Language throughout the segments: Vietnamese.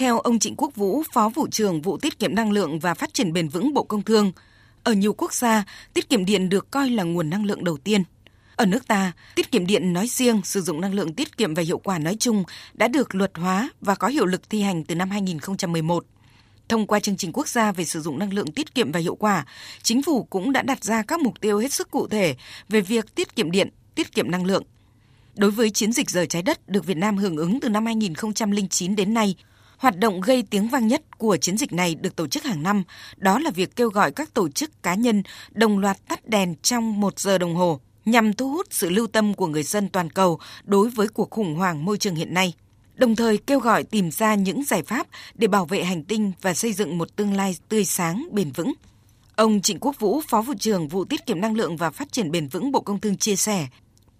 Theo ông Trịnh Quốc Vũ, Phó vụ trưởng vụ tiết kiệm năng lượng và phát triển bền vững Bộ Công Thương, ở nhiều quốc gia, tiết kiệm điện được coi là nguồn năng lượng đầu tiên. Ở nước ta, tiết kiệm điện nói riêng, sử dụng năng lượng tiết kiệm và hiệu quả nói chung đã được luật hóa và có hiệu lực thi hành từ năm 2011. Thông qua chương trình quốc gia về sử dụng năng lượng tiết kiệm và hiệu quả, chính phủ cũng đã đặt ra các mục tiêu hết sức cụ thể về việc tiết kiệm điện, tiết kiệm năng lượng. Đối với chiến dịch rời trái đất được Việt Nam hưởng ứng từ năm 2009 đến nay, Hoạt động gây tiếng vang nhất của chiến dịch này được tổ chức hàng năm, đó là việc kêu gọi các tổ chức cá nhân đồng loạt tắt đèn trong một giờ đồng hồ nhằm thu hút sự lưu tâm của người dân toàn cầu đối với cuộc khủng hoảng môi trường hiện nay đồng thời kêu gọi tìm ra những giải pháp để bảo vệ hành tinh và xây dựng một tương lai tươi sáng, bền vững. Ông Trịnh Quốc Vũ, Phó vụ trưởng vụ tiết kiệm năng lượng và phát triển bền vững Bộ Công Thương chia sẻ,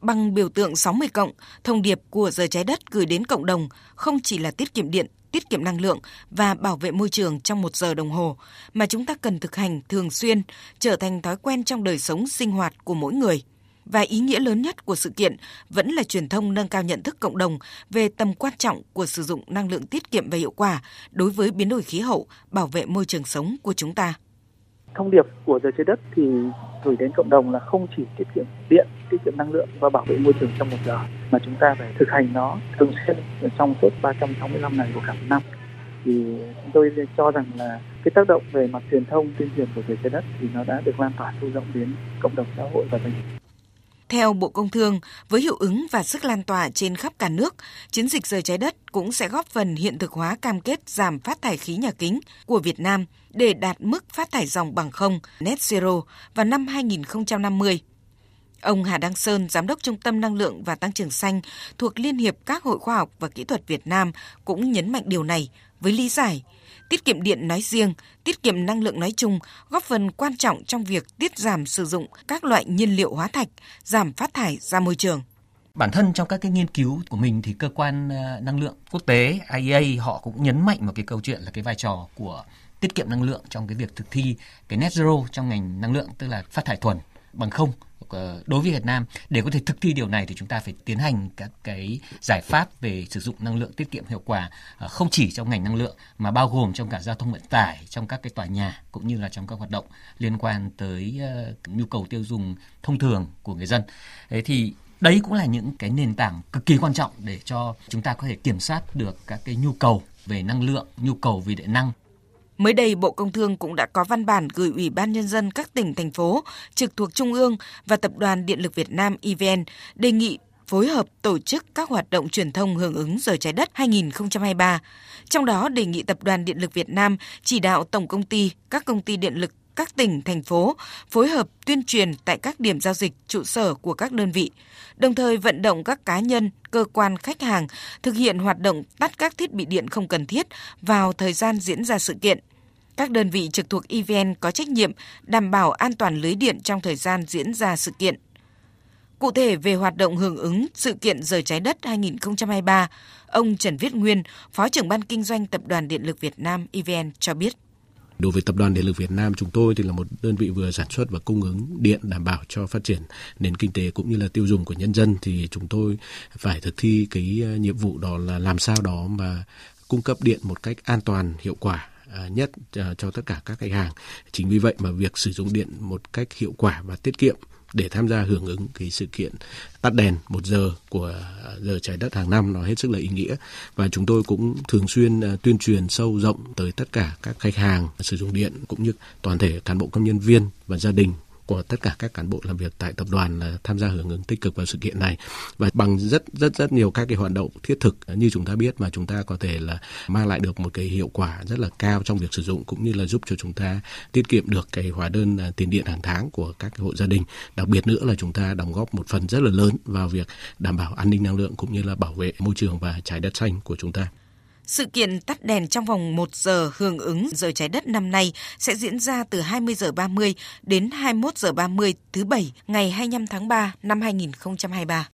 bằng biểu tượng 60 cộng, thông điệp của giờ trái đất gửi đến cộng đồng không chỉ là tiết kiệm điện, tiết kiệm năng lượng và bảo vệ môi trường trong một giờ đồng hồ, mà chúng ta cần thực hành thường xuyên, trở thành thói quen trong đời sống sinh hoạt của mỗi người. Và ý nghĩa lớn nhất của sự kiện vẫn là truyền thông nâng cao nhận thức cộng đồng về tầm quan trọng của sử dụng năng lượng tiết kiệm và hiệu quả đối với biến đổi khí hậu, bảo vệ môi trường sống của chúng ta. Thông điệp của giờ trái đất thì gửi đến cộng đồng là không chỉ tiết kiệm điện, tiết kiệm năng lượng và bảo vệ môi trường trong một giờ, mà chúng ta phải thực hành nó thường xuyên trong suốt 365 ngày của cả một năm. Thì chúng tôi cho rằng là cái tác động về mặt truyền thông tuyên truyền của người trái đất thì nó đã được lan tỏa sâu rộng đến cộng đồng xã hội và doanh nghiệp. Theo Bộ Công Thương, với hiệu ứng và sức lan tỏa trên khắp cả nước, chiến dịch rời trái đất cũng sẽ góp phần hiện thực hóa cam kết giảm phát thải khí nhà kính của Việt Nam để đạt mức phát thải dòng bằng không net zero vào năm 2050. Ông Hà Đăng Sơn, Giám đốc Trung tâm Năng lượng và Tăng trưởng Xanh thuộc Liên hiệp các hội khoa học và kỹ thuật Việt Nam cũng nhấn mạnh điều này với lý giải tiết kiệm điện nói riêng, tiết kiệm năng lượng nói chung góp phần quan trọng trong việc tiết giảm sử dụng các loại nhiên liệu hóa thạch, giảm phát thải ra môi trường. Bản thân trong các cái nghiên cứu của mình thì cơ quan ờ, năng lượng quốc tế IEA họ cũng nhấn mạnh một cái câu chuyện là cái vai trò của tiết kiệm năng lượng trong cái việc thực thi cái net zero trong ngành năng lượng tức là phát thải thuần bằng không Ờ, đối với Việt Nam để có thể thực thi điều này thì chúng ta phải tiến hành các cái giải pháp về sử dụng năng lượng tiết kiệm hiệu quả ờ, không chỉ trong ngành năng lượng mà bao gồm trong cả giao thông vận tải trong các cái tòa nhà cũng như là trong các hoạt động liên quan tới ờ, nhu cầu tiêu dùng thông thường của người dân. Thế thì đấy cũng là những cái nền tảng cực kỳ quan trọng để cho chúng ta có thể kiểm soát được các cái nhu cầu về năng lượng, nhu cầu về điện năng Mới đây, Bộ Công Thương cũng đã có văn bản gửi Ủy ban Nhân dân các tỉnh, thành phố trực thuộc Trung ương và Tập đoàn Điện lực Việt Nam EVN đề nghị phối hợp tổ chức các hoạt động truyền thông hưởng ứng giờ trái đất 2023. Trong đó đề nghị Tập đoàn Điện lực Việt Nam chỉ đạo tổng công ty, các công ty điện lực các tỉnh, thành phố phối hợp tuyên truyền tại các điểm giao dịch, trụ sở của các đơn vị, đồng thời vận động các cá nhân, cơ quan khách hàng thực hiện hoạt động tắt các thiết bị điện không cần thiết vào thời gian diễn ra sự kiện. Các đơn vị trực thuộc EVN có trách nhiệm đảm bảo an toàn lưới điện trong thời gian diễn ra sự kiện. Cụ thể về hoạt động hưởng ứng sự kiện Rời trái đất 2023, ông Trần Viết Nguyên, Phó trưởng ban kinh doanh Tập đoàn Điện lực Việt Nam EVN cho biết. Đối với Tập đoàn Điện lực Việt Nam, chúng tôi thì là một đơn vị vừa sản xuất và cung ứng điện đảm bảo cho phát triển nền kinh tế cũng như là tiêu dùng của nhân dân thì chúng tôi phải thực thi cái ờ, nhiệm vụ đó là làm sao đó mà cung cấp điện một cách an toàn, hiệu quả À, nhất à, cho tất cả các khách hàng. Chính vì vậy mà việc sử dụng điện một cách hiệu quả và tiết kiệm để tham gia hưởng ứng cái sự kiện tắt đèn một giờ của à, giờ trái đất hàng năm nó hết sức là ý nghĩa và chúng tôi cũng thường xuyên tuyên truyền sâu rộng tới tất cả các khách hàng sử dụng điện cũng như toàn thể cán bộ, công nhân viên và gia đình của tất cả các cán bộ làm việc tại tập đoàn là tham gia hưởng ứng tích cực vào sự kiện này và bằng rất rất rất nhiều các cái hoạt động thiết thực ờ, như chúng ta biết mà chúng ta có thể là mang lại được một cái hiệu quả rất là cao trong việc sử dụng, cũng như là giúp cho chúng ta tiết kiệm được cái hóa đơn ờ, tiền điện hàng tháng của các cái hộ gia đình đặc biệt nữa là chúng ta đóng góp một phần rất là lớn vào việc đảm bảo an ninh năng lượng, cũng như là bảo vệ môi trường và trái đất xanh của chúng ta. Sự kiện tắt đèn trong vòng 1 giờ hưởng ứng giờ trái đất năm nay sẽ diễn ra từ 20 giờ 30 đến 21 giờ 30 thứ Bảy, ngày 25 tháng 3 năm 2023.